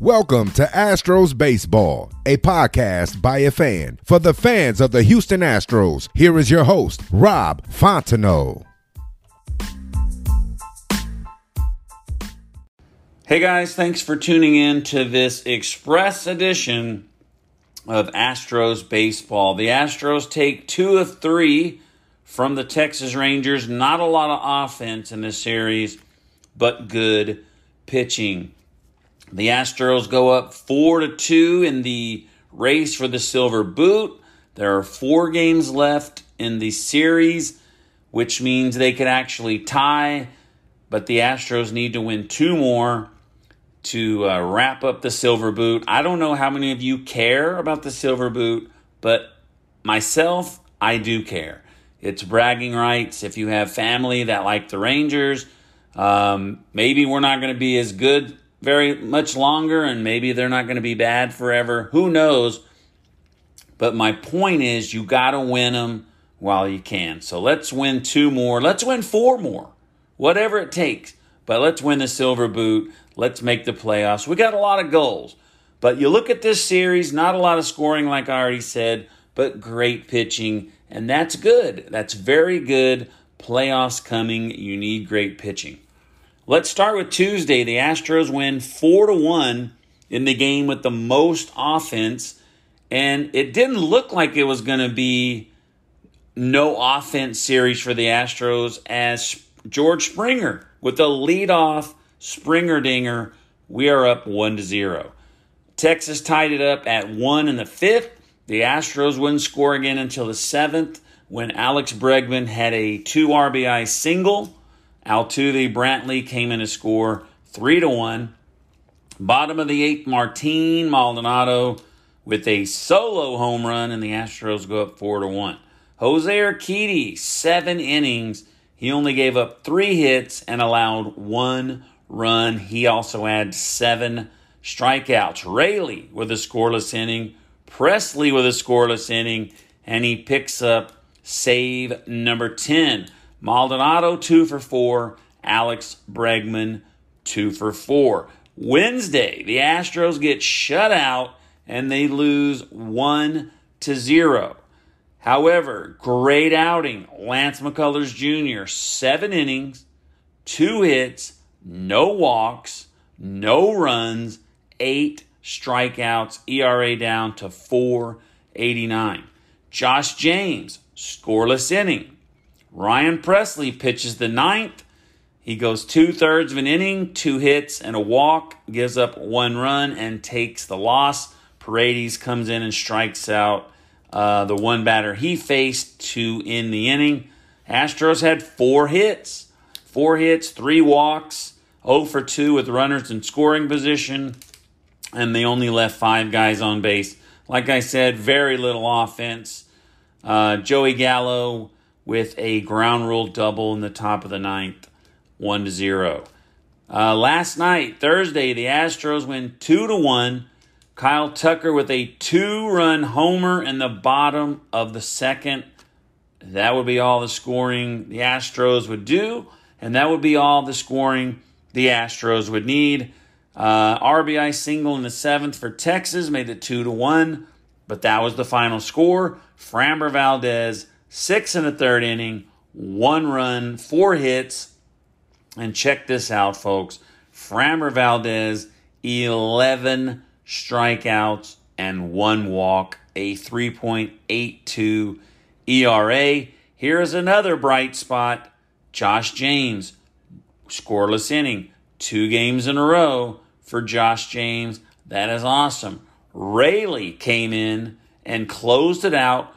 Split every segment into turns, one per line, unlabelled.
Welcome to Astros Baseball, a podcast by a fan for the fans of the Houston Astros. Here is your host, Rob Fontenot.
Hey guys, thanks for tuning in to this express edition of Astros Baseball. The Astros take two of three from the Texas Rangers. Not a lot of offense in this series, but good pitching. The Astros go up 4 to 2 in the race for the silver boot. There are 4 games left in the series, which means they could actually tie, but the Astros need to win two more to uh, wrap up the silver boot. I don't know how many of you care about the silver boot, but myself, I do care. It's bragging rights. If you have family that like the Rangers, um, maybe we're not going to be as good very much longer and maybe they're not going to be bad forever. Who knows? But my point is, you got to win them while you can. So let's win two more. Let's win four more. Whatever it takes. But let's win the silver boot. Let's make the playoffs. We got a lot of goals. But you look at this series, not a lot of scoring, like I already said, but great pitching. And that's good. That's very good. Playoffs coming. You need great pitching. Let's start with Tuesday. The Astros win 4 to 1 in the game with the most offense, and it didn't look like it was going to be no offense series for the Astros as George Springer with a leadoff Springer dinger. We are up 1 to 0. Texas tied it up at 1 in the 5th. The Astros wouldn't score again until the 7th when Alex Bregman had a 2 RBI single. Altuve Brantley came in to score three to one. Bottom of the eighth, Martin Maldonado with a solo home run, and the Astros go up four to one. Jose Urquidy, seven innings. He only gave up three hits and allowed one run. He also had seven strikeouts. Raley with a scoreless inning. Pressly with a scoreless inning, and he picks up save number 10. Maldonado, two for four. Alex Bregman, two for four. Wednesday, the Astros get shut out and they lose one to zero. However, great outing. Lance McCullers Jr., seven innings, two hits, no walks, no runs, eight strikeouts, ERA down to 489. Josh James, scoreless inning, Ryan Pressly pitches the ninth. He goes two thirds of an inning, two hits, and a walk, gives up one run, and takes the loss. Paredes comes in and strikes out uh, the one batter he faced to end the inning. Astros had four hits, four hits, three walks, 0 for 2 with runners in scoring position, and they only left five guys on base. Like I said, very little offense. Uh, Joey Gallo with a ground rule double in the top of the ninth, one to zero. Uh, last night, Thursday, the Astros win two to one. Kyle Tucker with a two-run homer in the bottom of the second. That would be all the scoring the Astros would do, and that would be all the scoring the Astros would need. Uh, RBI single in the seventh for Texas made it two to one, but that was the final score. Framber Valdez six and a third inning, one run, four hits. And check this out, folks. Framber Valdez, 11 strikeouts and one walk, a 3.82 ERA. Here's another bright spot Josh James, scoreless inning, two games in a row for Josh James. That is awesome. Raley came in and closed it out.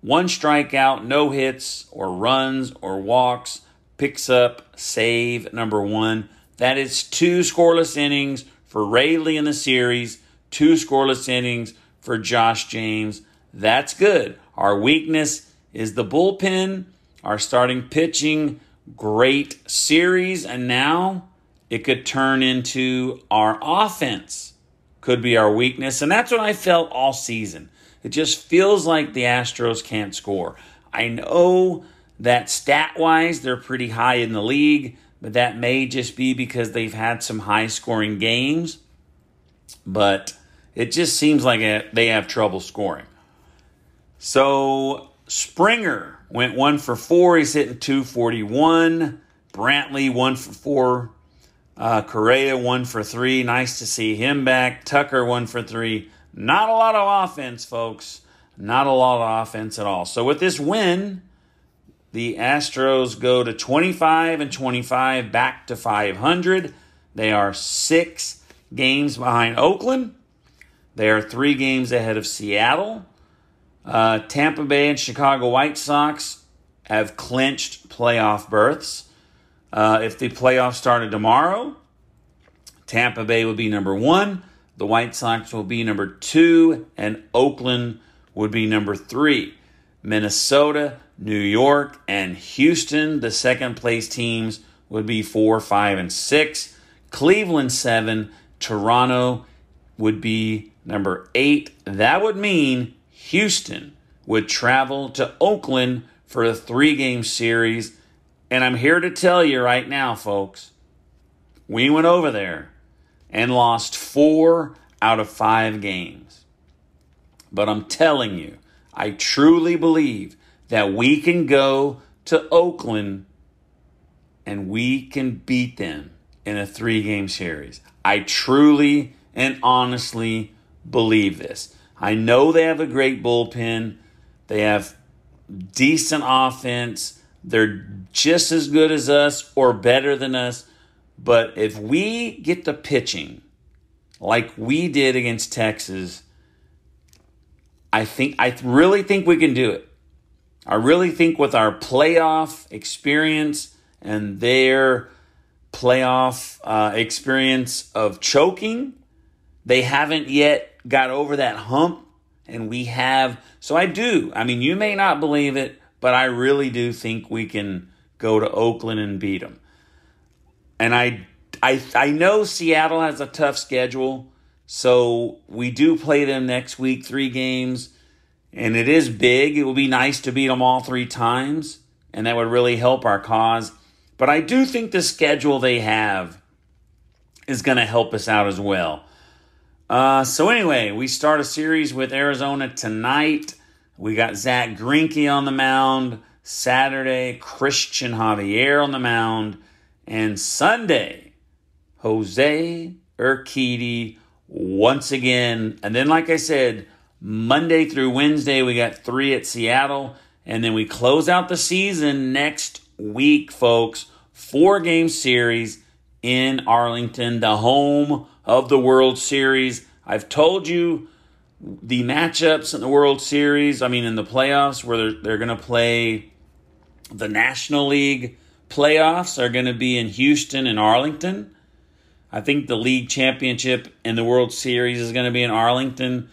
One strikeout, no hits or runs or walks. Picks up save number one. That is two scoreless innings for Raley in the series, two scoreless innings for Josh James. That's good. Our weakness is the bullpen, our starting pitching, great series, and now it could turn into our offense could be our weakness. And that's what I felt all season. It just feels like the Astros can't score. I know that stat wise, they're pretty high in the league, but that may just be because they've had some high scoring games. But it just seems like they have trouble scoring. So Springer went one for four. He's hitting 241. Brantley one for four. Uh, Correa one for three. Nice to see him back. Tucker one for three. Not a lot of offense, folks. Not a lot of offense at all. So with this win, the Astros go to 25 and 25, back to 500. They are six games behind Oakland. They are three games ahead of Seattle. Uh, Tampa Bay and Chicago White Sox have clinched playoff berths. Uh, if the playoffs started tomorrow, Tampa Bay would be number one, the White Sox will be number two, and Oakland would be number three. Minnesota, New York, and Houston, the second place teams, would be four, five, and six. Cleveland, seven. Toronto would be number eight. That would mean Houston would travel to Oakland for a three game series and I'm here to tell you right now, folks, we went over there and lost four out of five games. But I'm telling you, I truly believe that we can go to Oakland and we can beat them in a three game series. I truly and honestly believe this. I know they have a great bullpen, they have decent offense. They're just as good as us or better than us. But if we get the pitching like we did against Texas, I think I really think we can do it. I really think with our playoff experience and their playoff uh, experience of choking, they haven't yet got over that hump, and we have. So I do. I mean, you may not believe it, but I really do think we can go to Oakland and beat them. And I, I, I know Seattle has a tough schedule, so we do play them next week, three games, and it is big. It would be nice to beat them all three times, and that would really help our cause. But I do think the schedule they have is going to help us out as well. Uh, so anyway, we start a series with Arizona tonight. We got Zack Greinke on the mound. Saturday, Cristian Javier on the mound. And Sunday, Jose Urquidy once again. And then, like I said, Monday through Wednesday, we got three at Seattle. And then we close out the season next week, folks. Four game series in Arlington, the home of the World Series. I've told you the matchups in the World Series, I mean, in the playoffs, where they're, they're going to play the National League playoffs, are going to be in Houston and Arlington. I think the league championship and the World Series is going to be in Arlington.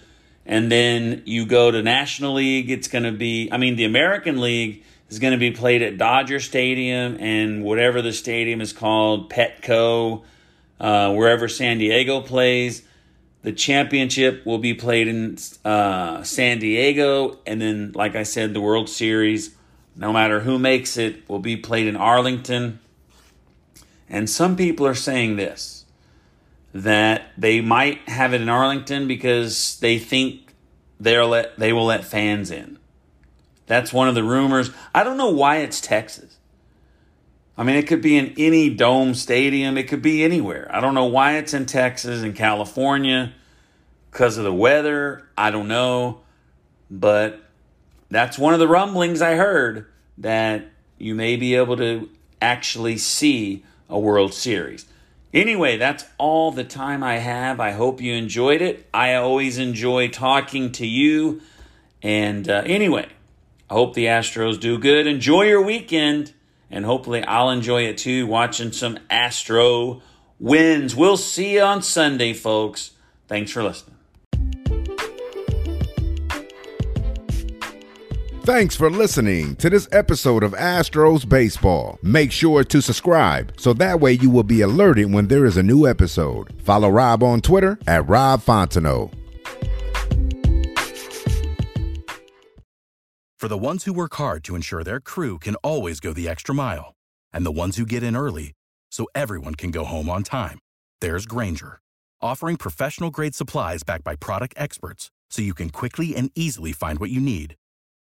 And then you go to National League, it's going to be, I mean, the American League is going to be played at Dodger Stadium and whatever the stadium is called, Petco, uh, wherever San Diego plays. The championship will be played in uh, San Diego, and then, like I said, the World Series, no matter who makes it, will be played in Arlington. And some people are saying this that they might have it in Arlington because they think they'll let they will let fans in. That's one of the rumors. I don't know why it's Texas. I mean, it could be in any dome stadium, it could be anywhere. I don't know why it's in Texas and California because of the weather. I don't know. But that's one of the rumblings I heard that you may be able to actually see a World Series. Anyway, that's all the time I have. I hope you enjoyed it. I always enjoy talking to you. And uh, anyway, I hope the Astros do good. Enjoy your weekend, and hopefully, I'll enjoy it too watching some Astro wins. We'll see you on Sunday, folks. Thanks for listening.
Thanks for listening to this episode of Astros Baseball. Make sure to subscribe so that way you will be alerted when there is a new episode. Follow Rob on Twitter at Rob Fontenot.
For the ones who work hard to ensure their crew can always go the extra mile, and the ones who get in early so everyone can go home on time, there's Grainger, offering professional grade supplies backed by product experts so you can quickly and easily find what you need.